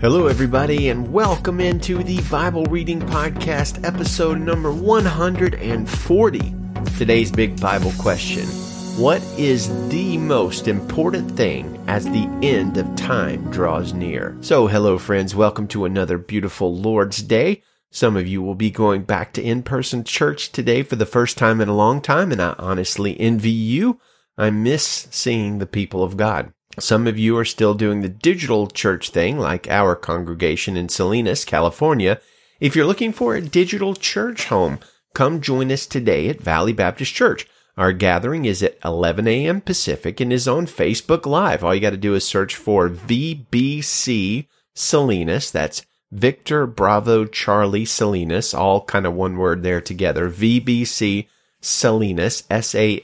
Hello, everybody, and welcome into the Bible Reading Podcast, episode number 140. Today's big Bible question What is the most important thing as the end of time draws near? So, hello, friends, welcome to another beautiful Lord's Day. Some of you will be going back to in person church today for the first time in a long time, and I honestly envy you. I miss seeing the people of God. Some of you are still doing the digital church thing, like our congregation in Salinas, California. If you're looking for a digital church home, come join us today at Valley Baptist Church. Our gathering is at 11 a.m. Pacific and is on Facebook Live. All you got to do is search for VBC Salinas. That's Victor Bravo Charlie Salinas, all kind of one word there together. VBC Salinas, S-A-L-I-N-A-S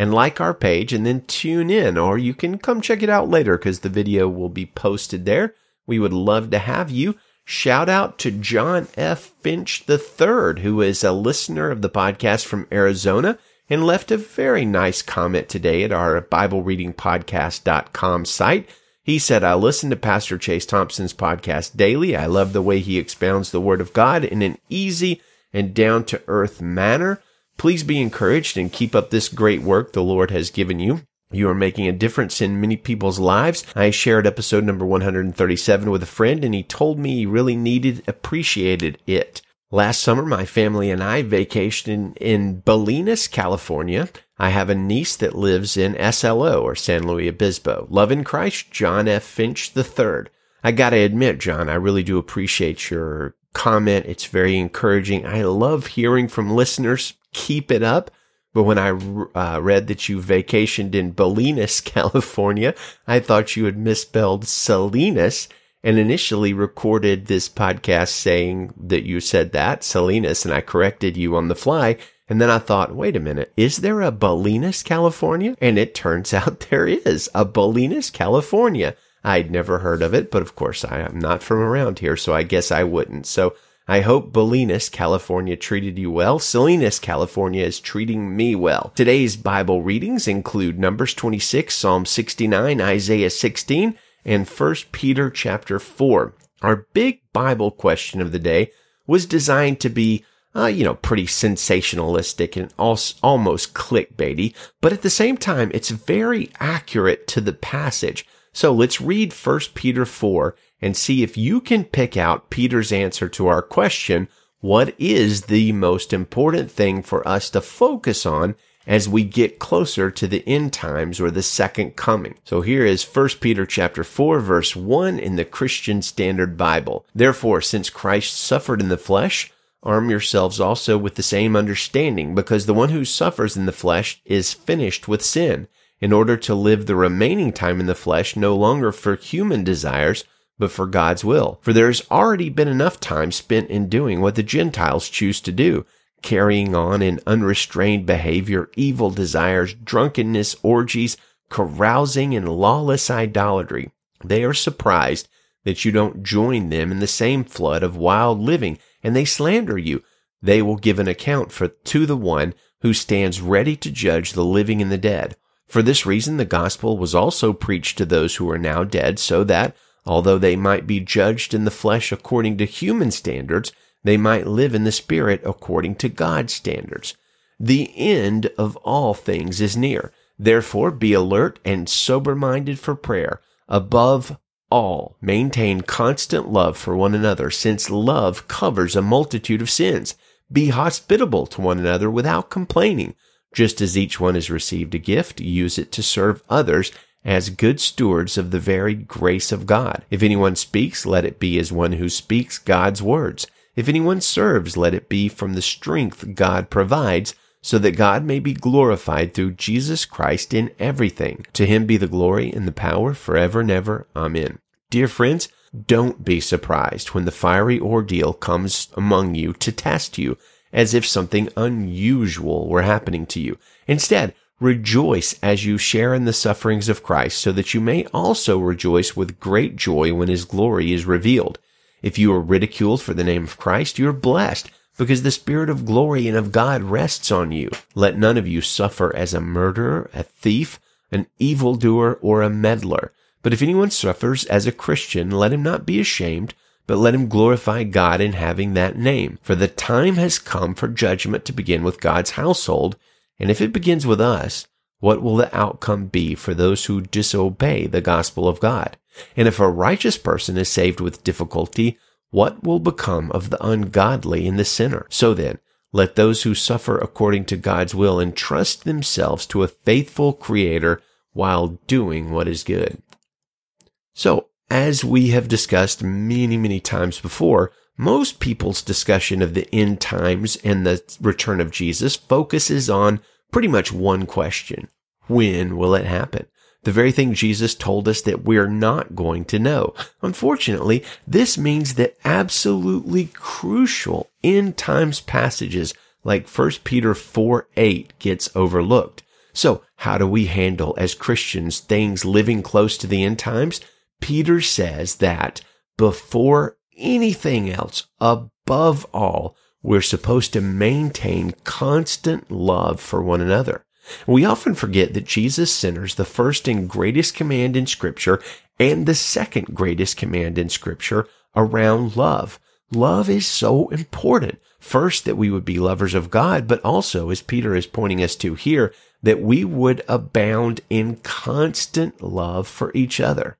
and like our page and then tune in, or you can come check it out later because the video will be posted there. We would love to have you. Shout out to John F. Finch III, who is a listener of the podcast from Arizona and left a very nice comment today at our Bible Reading Podcast.com site. He said, I listen to Pastor Chase Thompson's podcast daily. I love the way he expounds the Word of God in an easy and down to earth manner. Please be encouraged and keep up this great work the Lord has given you. You are making a difference in many people's lives. I shared episode number 137 with a friend and he told me he really needed, appreciated it. Last summer, my family and I vacationed in, in Bolinas, California. I have a niece that lives in SLO or San Luis Obispo. Love in Christ, John F. Finch III. I gotta admit, John, I really do appreciate your comment. It's very encouraging. I love hearing from listeners keep it up. But when I uh, read that you vacationed in Bolinas, California, I thought you had misspelled Salinas and initially recorded this podcast saying that you said that, Salinas, and I corrected you on the fly. And then I thought, wait a minute, is there a Bolinas, California? And it turns out there is a Bolinas, California. I'd never heard of it, but of course I am not from around here, so I guess I wouldn't. So I hope Bolinas, California treated you well. Salinas, California is treating me well. Today's Bible readings include Numbers 26, Psalm 69, Isaiah 16, and 1 Peter chapter 4. Our big Bible question of the day was designed to be uh, you know, pretty sensationalistic and almost clickbaity, but at the same time, it's very accurate to the passage. So let's read 1 Peter 4 and see if you can pick out Peter's answer to our question, what is the most important thing for us to focus on as we get closer to the end times or the second coming. So here is 1 Peter chapter 4 verse 1 in the Christian Standard Bible. Therefore, since Christ suffered in the flesh, arm yourselves also with the same understanding, because the one who suffers in the flesh is finished with sin, in order to live the remaining time in the flesh no longer for human desires, but for God's will. For there has already been enough time spent in doing what the Gentiles choose to do, carrying on in unrestrained behavior, evil desires, drunkenness, orgies, carousing, and lawless idolatry. They are surprised that you don't join them in the same flood of wild living, and they slander you. They will give an account for to the one who stands ready to judge the living and the dead. For this reason, the gospel was also preached to those who are now dead, so that Although they might be judged in the flesh according to human standards, they might live in the spirit according to God's standards. The end of all things is near. Therefore, be alert and sober minded for prayer. Above all, maintain constant love for one another, since love covers a multitude of sins. Be hospitable to one another without complaining. Just as each one has received a gift, use it to serve others as good stewards of the varied grace of God. If anyone speaks, let it be as one who speaks God's words. If anyone serves, let it be from the strength God provides, so that God may be glorified through Jesus Christ in everything. To him be the glory and the power forever and ever. Amen. Dear friends, don't be surprised when the fiery ordeal comes among you to test you, as if something unusual were happening to you. Instead, Rejoice as you share in the sufferings of Christ, so that you may also rejoice with great joy when his glory is revealed. If you are ridiculed for the name of Christ, you are blessed, because the Spirit of glory and of God rests on you. Let none of you suffer as a murderer, a thief, an evildoer, or a meddler, But if anyone suffers as a Christian, let him not be ashamed, but let him glorify God in having that name. For the time has come for judgment to begin with God's household. And if it begins with us, what will the outcome be for those who disobey the gospel of God? And if a righteous person is saved with difficulty, what will become of the ungodly and the sinner? So then, let those who suffer according to God's will entrust themselves to a faithful creator while doing what is good. So, as we have discussed many, many times before, most people's discussion of the end times and the return of Jesus focuses on pretty much one question. When will it happen? The very thing Jesus told us that we're not going to know. Unfortunately, this means that absolutely crucial end times passages like 1 Peter 4 8 gets overlooked. So how do we handle as Christians things living close to the end times? Peter says that before anything else, above all, we're supposed to maintain constant love for one another. We often forget that Jesus centers the first and greatest command in scripture and the second greatest command in scripture around love. Love is so important. First, that we would be lovers of God, but also, as Peter is pointing us to here, that we would abound in constant love for each other.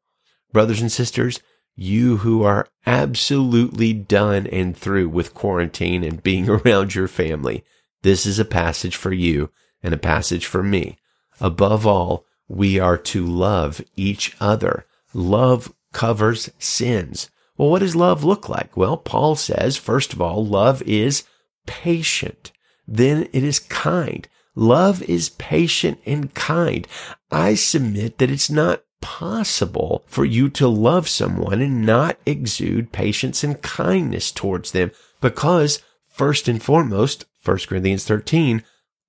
Brothers and sisters, you who are absolutely done and through with quarantine and being around your family, this is a passage for you and a passage for me. Above all, we are to love each other. Love covers sins. Well, what does love look like? Well, Paul says, first of all, love is patient. Then it is kind. Love is patient and kind. I submit that it's not possible for you to love someone and not exude patience and kindness towards them because first and foremost, 1 Corinthians 13,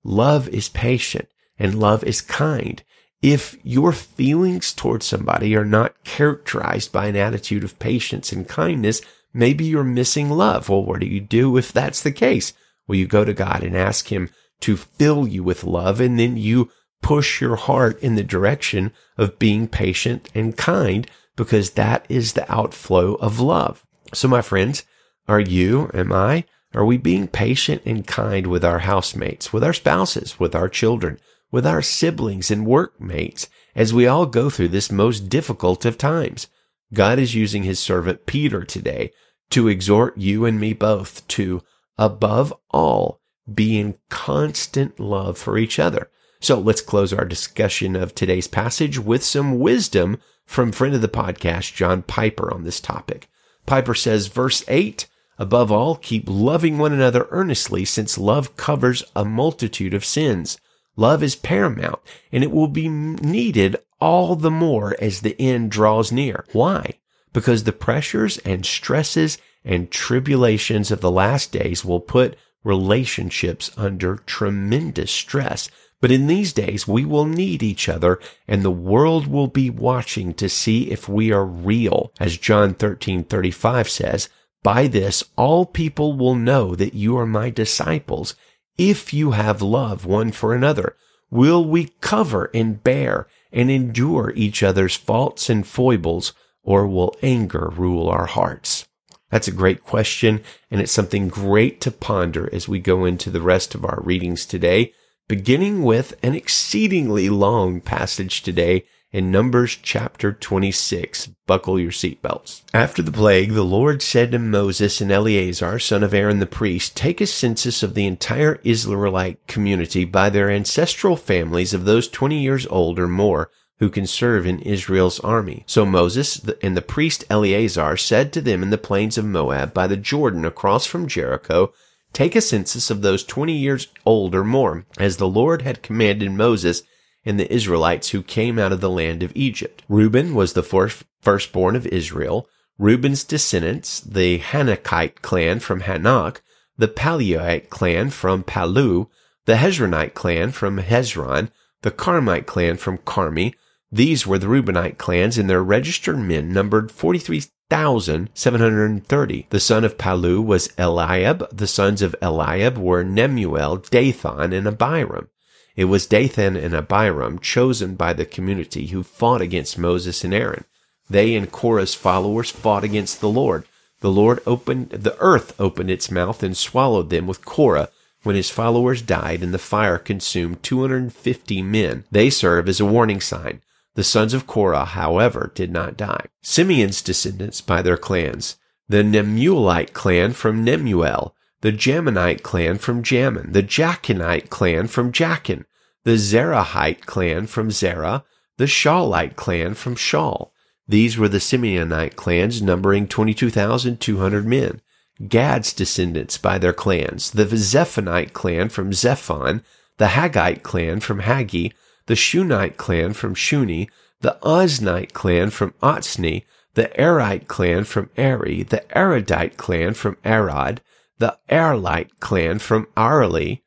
love is patient and love is kind. If your feelings towards somebody are not characterized by an attitude of patience and kindness, maybe you're missing love. Well, what do you do if that's the case? Well, you go to God and ask him to fill you with love and then you push your heart in the direction of being patient and kind because that is the outflow of love. So my friends, are you, am I, are we being patient and kind with our housemates, with our spouses, with our children, with our siblings and workmates as we all go through this most difficult of times? God is using his servant Peter today to exhort you and me both to, above all, be in constant love for each other. So let's close our discussion of today's passage with some wisdom from friend of the podcast, John Piper, on this topic. Piper says, verse 8, above all, keep loving one another earnestly, since love covers a multitude of sins. Love is paramount, and it will be needed all the more as the end draws near. Why? Because the pressures and stresses and tribulations of the last days will put relationships under tremendous stress. But in these days, we will need each other and the world will be watching to see if we are real. As John 13, 35 says, by this, all people will know that you are my disciples if you have love one for another. Will we cover and bear and endure each other's faults and foibles or will anger rule our hearts? That's a great question, and it's something great to ponder as we go into the rest of our readings today beginning with an exceedingly long passage today in Numbers chapter 26. Buckle your seatbelts. After the plague, the Lord said to Moses and Eleazar, son of Aaron the priest, take a census of the entire Israelite community by their ancestral families of those 20 years old or more who can serve in Israel's army. So Moses and the priest Eleazar said to them in the plains of Moab by the Jordan across from Jericho, Take a census of those 20 years old or more, as the Lord had commanded Moses and the Israelites who came out of the land of Egypt. Reuben was the first, firstborn of Israel. Reuben's descendants, the Hanakite clan from Hanoch, the Palluite clan from Pallu, the Hezronite clan from Hezron, the Carmite clan from Carmi. These were the Reubenite clans, and their registered men numbered 43 1,730. The son of Pallu was Eliab. The sons of Eliab were Nemuel, Dathan, and Abiram. It was Dathan and Abiram, chosen by the community, who fought against Moses and Aaron. They and Korah's followers fought against the Lord. The Lord opened, the earth opened its mouth and swallowed them with Korah when his followers died and the fire consumed 250 men. They serve as a warning sign. The sons of Korah, however, did not die. Simeon's descendants by their clans. The Nemuelite clan from Nemuel, the Jaminite clan from Jamin, the Jachinite clan from Jachin, the Zerahite clan from Zerah, the Shaulite clan from Shaul. These were the Simeonite clans numbering 22,200 men. Gad's descendants by their clans, the Zephonite clan from Zephon, the Haggite clan from Haggi, the Shunite clan from Shuni, the Oznite clan from Ozni, the Arite clan from Eri, the Aradite clan from Arad, the Arlite clan from Arli.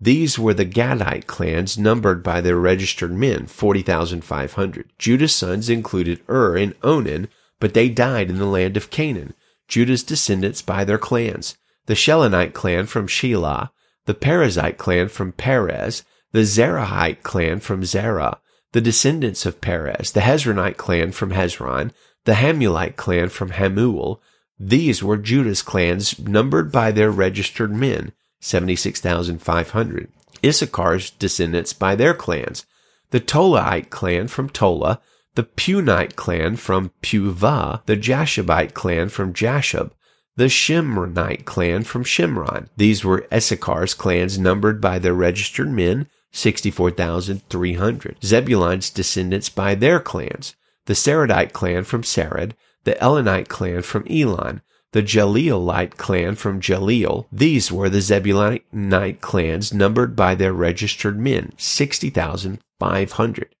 These were the Gadite clans numbered by their registered men, 40,500. Judah's sons included Ur and Onan, but they died in the land of Canaan. Judah's descendants by their clans. The Shelonite clan from Shelah, the Perezite clan from Perez, the Zerahite clan from Zerah, the descendants of Perez, the Hezronite clan from Hezron, the Hamulite clan from Hamul, these were Judah's clans numbered by their registered men, 76,500. Issachar's descendants by their clans, the Tolaite clan from Tola, the Punite clan from Puvah, the Jashubite clan from Jashub, the Shimronite clan from Shimron. These were Issachar's clans numbered by their registered men, 64,300. Zebulun's descendants by their clans, the Saradite clan from Sarad, the Elonite clan from Elon, the Jaleelite clan from Jaleel. These were the Zebulunite clans numbered by their registered men, 60,500.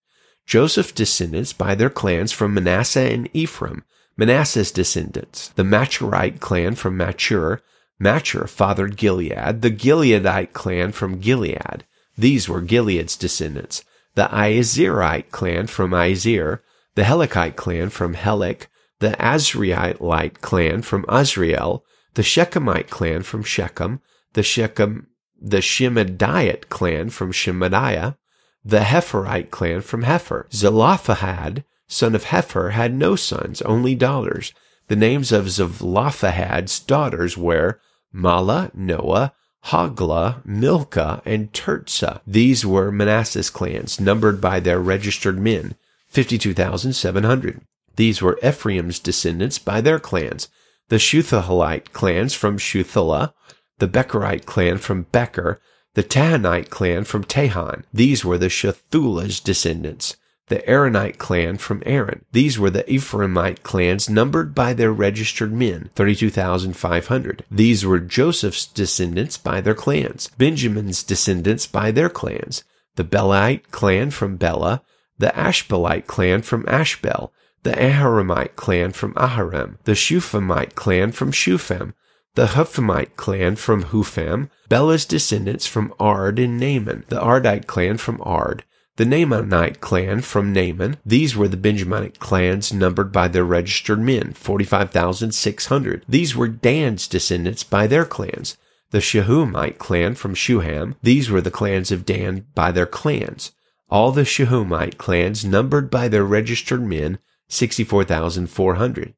Joseph's descendants by their clans from Manasseh and Ephraim, Manasseh's descendants, the Machirite clan from Machir, Machir fathered Gilead, the Gileadite clan from Gilead. These were Gilead's descendants, the Izerite clan from Izer, the Helekite clan from Helek, the Azrielite clan from Azriel, the Shechemite clan from Shechem, the Shechem, the Shemadiah clan from Shemadiah, the Hepherite clan from Hepher. Zelophehad, son of Hepher, had no sons, only daughters. The names of Zelophehad's daughters were Mahlah, Noah, Hoglah, Milcah, and Tirzah. These were Manasseh's clans, numbered by their registered men, 52,700. These were Ephraim's descendants by their clans, the Shuthelite clans from Shuthelah, the Becherite clan from Becher, the Tahanite clan from Tahan. These were the Shuthelah's descendants, the Aaronite clan from Aaron. These were the Ephraimite clans numbered by their registered men, 32,500. These were Joseph's descendants by their clans, Benjamin's descendants by their clans, the Belite clan from Bela, the Ashbelite clan from Ashbel, the Ahiramite clan from Ahiram, the Shuphamite clan from Shupham, the Huphamite clan from Hupham, Bela's descendants from Ard and Naaman, the Ardite clan from Ard, the Naamanite clan from Naaman. These were the Benjaminite clans numbered by their registered men, 45,600. These were Dan's descendants by their clans. The Shuhamite clan from Shuham. These were the clans of Dan by their clans. All the Shuhamite clans numbered by their registered men, 64,400.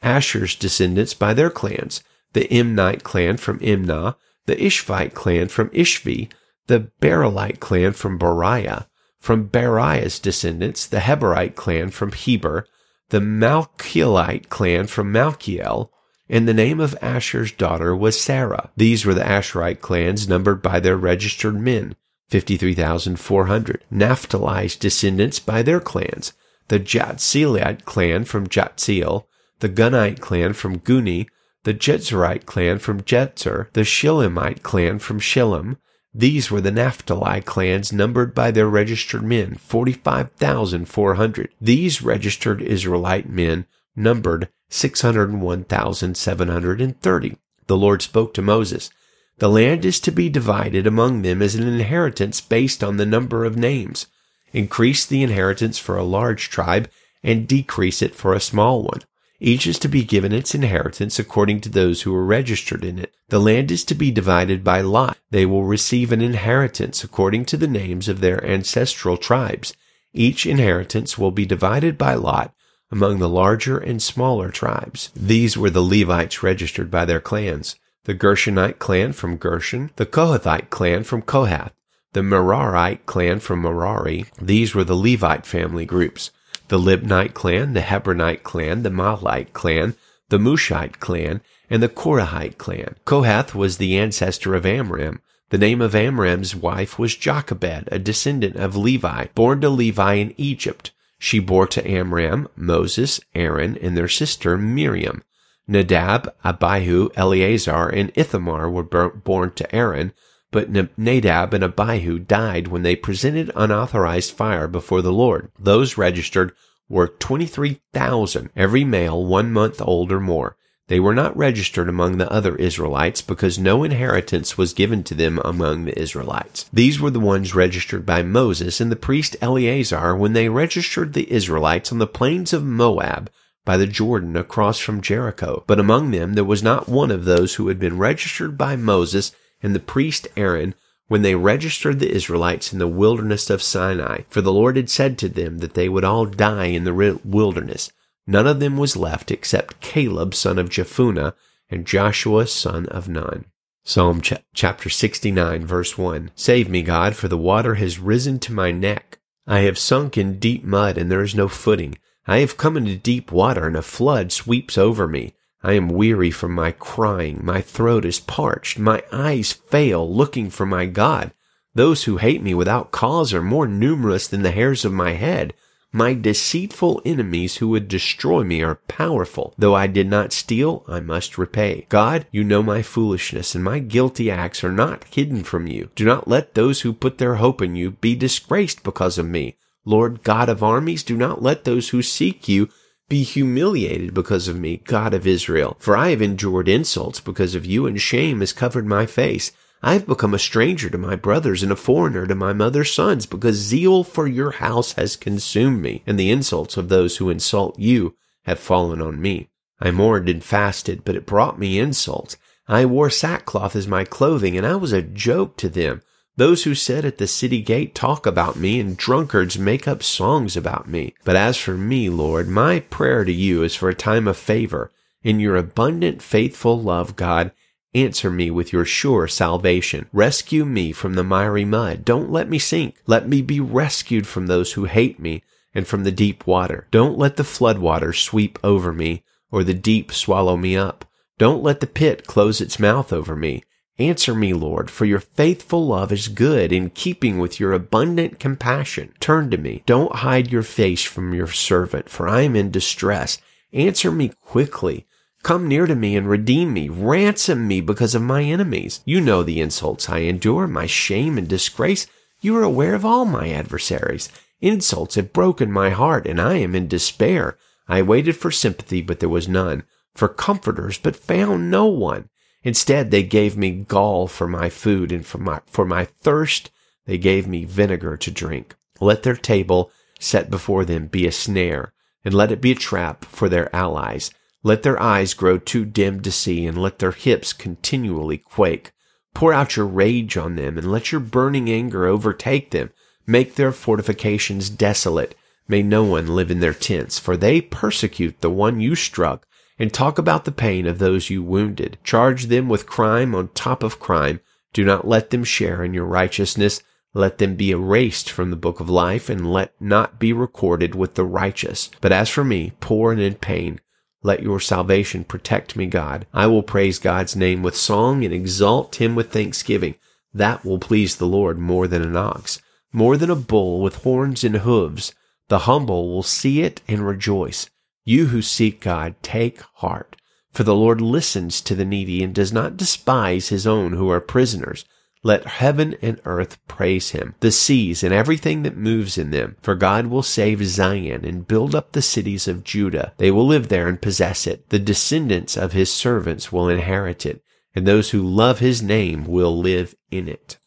Asher's descendants by their clans, the Imnite clan from Imnah, the Ishvite clan from Ishvi, the Beralite clan from Beriah, from Beriah's descendants, the Heberite clan from Heber, the Malchielite clan from Malchiel, and the name of Asher's daughter was Sarah. These were the Asherite clans numbered by their registered men, 53,400. Naphtali's descendants by their clans, the Jatzielite clan from Jatziel, the Gunite clan from Guni, the Jetzerite clan from Jetzer, the Shilemite clan from Shilem. These were the Naphtali clans numbered by their registered men, 45,400. These registered Israelite men numbered 601,730. The Lord spoke to Moses. The land is to be divided among them as an inheritance based on the number of names increase the inheritance for a large tribe, and decrease it for a small one. Each is to be given its inheritance according to those who are registered in it. The land is to be divided by lot. They will receive an inheritance according to the names of their ancestral tribes. Each inheritance will be divided by lot among the larger and smaller tribes. These were the Levites registered by their clans. The Gershonite clan from Gershon, the Kohathite clan from Kohath, the Merarite clan from Merari. These were the Levite family groups the Libnite clan, the Hebronite clan, the Mahlite clan, the Mushite clan, and the Korahite clan. Kohath was the ancestor of Amram. The name of Amram's wife was Jochebed, a descendant of Levi, born to Levi in Egypt. She bore to Amram, Moses, Aaron, and their sister Miriam. Nadab, Abihu, Eleazar, and Ithamar were born to Aaron, but Nadab and Abihu died when they presented unauthorized fire before the Lord. Those registered were 23,000, every male one month old or more. They were not registered among the other Israelites because no inheritance was given to them among the Israelites. These were the ones registered by Moses and the priest Eleazar when they registered the Israelites on the plains of Moab by the Jordan across from Jericho. But among them there was not one of those who had been registered by Moses and the priest Aaron when they registered the Israelites in the wilderness of Sinai, for the Lord had said to them that they would all die in the wilderness. None of them was left except Caleb son of Jephunneh and Joshua son of Nun. Psalm ch- chapter 69 verse 1. Save me, God, for the water has risen to my neck. I have sunk in deep mud and there is no footing. I have come into deep water and a flood sweeps over me. I am weary from my crying. My throat is parched. My eyes fail looking for my God. Those who hate me without cause are more numerous than the hairs of my head. My deceitful enemies who would destroy me are powerful. Though I did not steal, I must repay. God, you know my foolishness, and my guilty acts are not hidden from you. Do not let those who put their hope in you be disgraced because of me. Lord God of armies, do not let those who seek you be humiliated because of me, God of Israel. For I have endured insults because of you, and shame has covered my face. I have become a stranger to my brothers and a foreigner to my mother's sons, because zeal for your house has consumed me, and the insults of those who insult you have fallen on me. I mourned and fasted, but it brought me insults. I wore sackcloth as my clothing, and I was a joke to them. Those who sit at the city gate talk about me, and drunkards make up songs about me. But as for me, Lord, my prayer to you is for a time of favor. In your abundant, faithful love, God, answer me with your sure salvation. Rescue me from the miry mud. Don't let me sink. Let me be rescued from those who hate me and from the deep water. Don't let the floodwaters sweep over me or the deep swallow me up. Don't let the pit close its mouth over me. Answer me, Lord, for your faithful love is good in keeping with your abundant compassion. Turn to me. Don't hide your face from your servant, for I am in distress. Answer me quickly. Come near to me and redeem me. Ransom me because of my enemies. You know the insults I endure, my shame and disgrace. You are aware of all my adversaries. Insults have broken my heart, and I am in despair. I waited for sympathy, but there was none, for comforters, but found no one. Instead, they gave me gall for my food and for my, for my thirst, they gave me vinegar to drink. Let their table set before them be a snare and let it be a trap for their allies. Let their eyes grow too dim to see and let their hips continually quake. Pour out your rage on them and let your burning anger overtake them. Make their fortifications desolate. May no one live in their tents, for they persecute the one you struck and talk about the pain of those you wounded. Charge them with crime on top of crime. Do not let them share in your righteousness. Let them be erased from the book of life and let not be recorded with the righteous. But as for me, poor and in pain, let your salvation protect me, God. I will praise God's name with song and exalt him with thanksgiving. That will please the Lord more than an ox, more than a bull with horns and hooves. The humble will see it and rejoice. You who seek God, take heart, for the Lord listens to the needy and does not despise his own who are prisoners. Let heaven and earth praise him, the seas and everything that moves in them. For God will save Zion and build up the cities of Judah. They will live there and possess it. The descendants of his servants will inherit it, and those who love his name will live in it.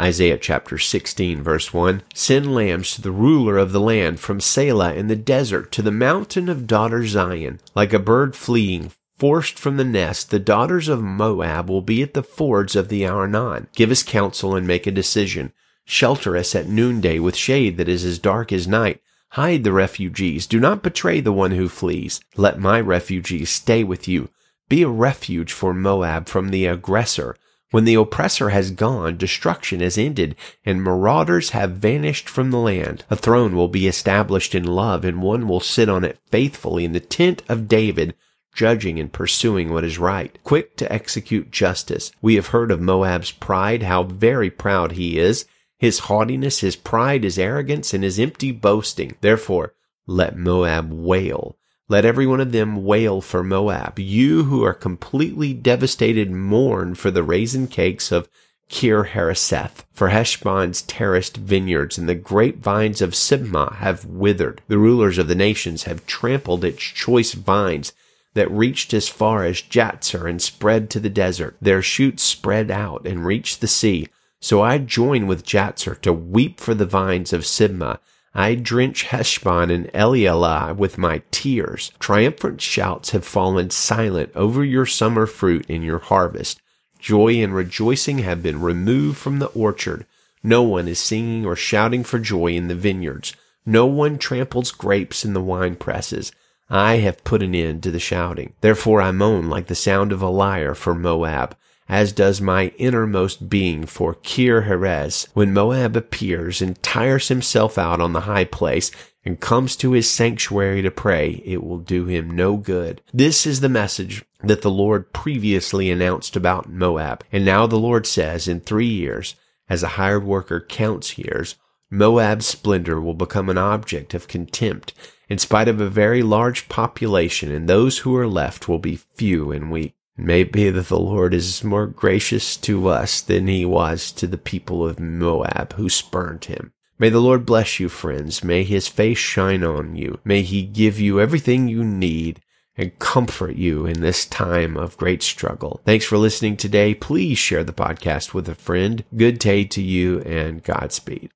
Isaiah chapter 16 verse 1 Send lambs to the ruler of the land from Sela in the desert to the mountain of daughter Zion. Like a bird fleeing forced from the nest, the daughters of Moab will be at the fords of the Arnon. Give us counsel and make a decision. Shelter us at noonday with shade that is as dark as night. Hide the refugees. Do not betray the one who flees. Let my refugees stay with you. Be a refuge for Moab from the aggressor. When the oppressor has gone, destruction has ended, and marauders have vanished from the land. A throne will be established in love, and one will sit on it faithfully in the tent of David, judging and pursuing what is right, quick to execute justice. We have heard of Moab's pride, how very proud he is, his haughtiness, his pride, his arrogance, and his empty boasting. Therefore, let Moab wail. Let every one of them wail for Moab. You who are completely devastated mourn for the raisin cakes of Kir Hareseth. For Heshbon's terraced vineyards and the grapevines of Sibmah have withered. The rulers of the nations have trampled its choice vines that reached as far as Jazer and spread to the desert. Their shoots spread out and reached the sea. So I join with Jazer to weep for the vines of Sibmah I drench Heshbon and Elealeh with my tears. Triumphant shouts have fallen silent over your summer fruit and your harvest. Joy and rejoicing have been removed from the orchard. No one is singing or shouting for joy in the vineyards. No one tramples grapes in the wine presses. I have put an end to the shouting. Therefore I moan like the sound of a lyre for Moab as does my innermost being for Kir Heres. When Moab appears and tires himself out on the high place and comes to his sanctuary to pray, it will do him no good. This is the message that the Lord previously announced about Moab. And now the Lord says, in three years, as a hired worker counts years, Moab's splendor will become an object of contempt in spite of a very large population, and those who are left will be few and weak. May be that the Lord is more gracious to us than he was to the people of Moab who spurned him. May the Lord bless you, friends. May his face shine on you. May he give you everything you need and comfort you in this time of great struggle. Thanks for listening today. Please share the podcast with a friend. Good day to you and Godspeed.